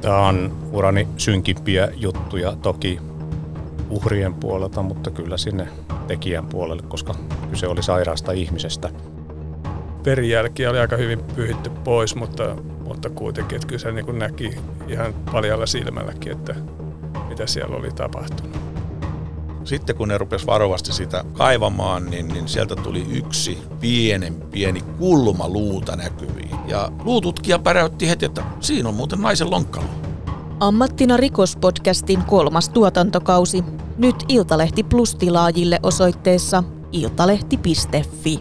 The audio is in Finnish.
Tämä on urani synkimpiä juttuja toki uhrien puolelta, mutta kyllä sinne tekijän puolelle, koska kyse oli sairaasta ihmisestä. Perijälki oli aika hyvin pyhitty pois, mutta, mutta kuitenkin, että kyllä se niin näki ihan paljalla silmälläkin, että mitä siellä oli tapahtunut. Sitten kun ne rupes varovasti sitä kaivamaan, niin, niin sieltä tuli yksi pienen pieni kulma luuta näkyviin. Ja luututkija päräytti heti, että siinä on muuten naisen lonkkalo. Ammattina rikospodcastin kolmas tuotantokausi. Nyt Iltalehti Plus tilaajille osoitteessa iltalehti.fi.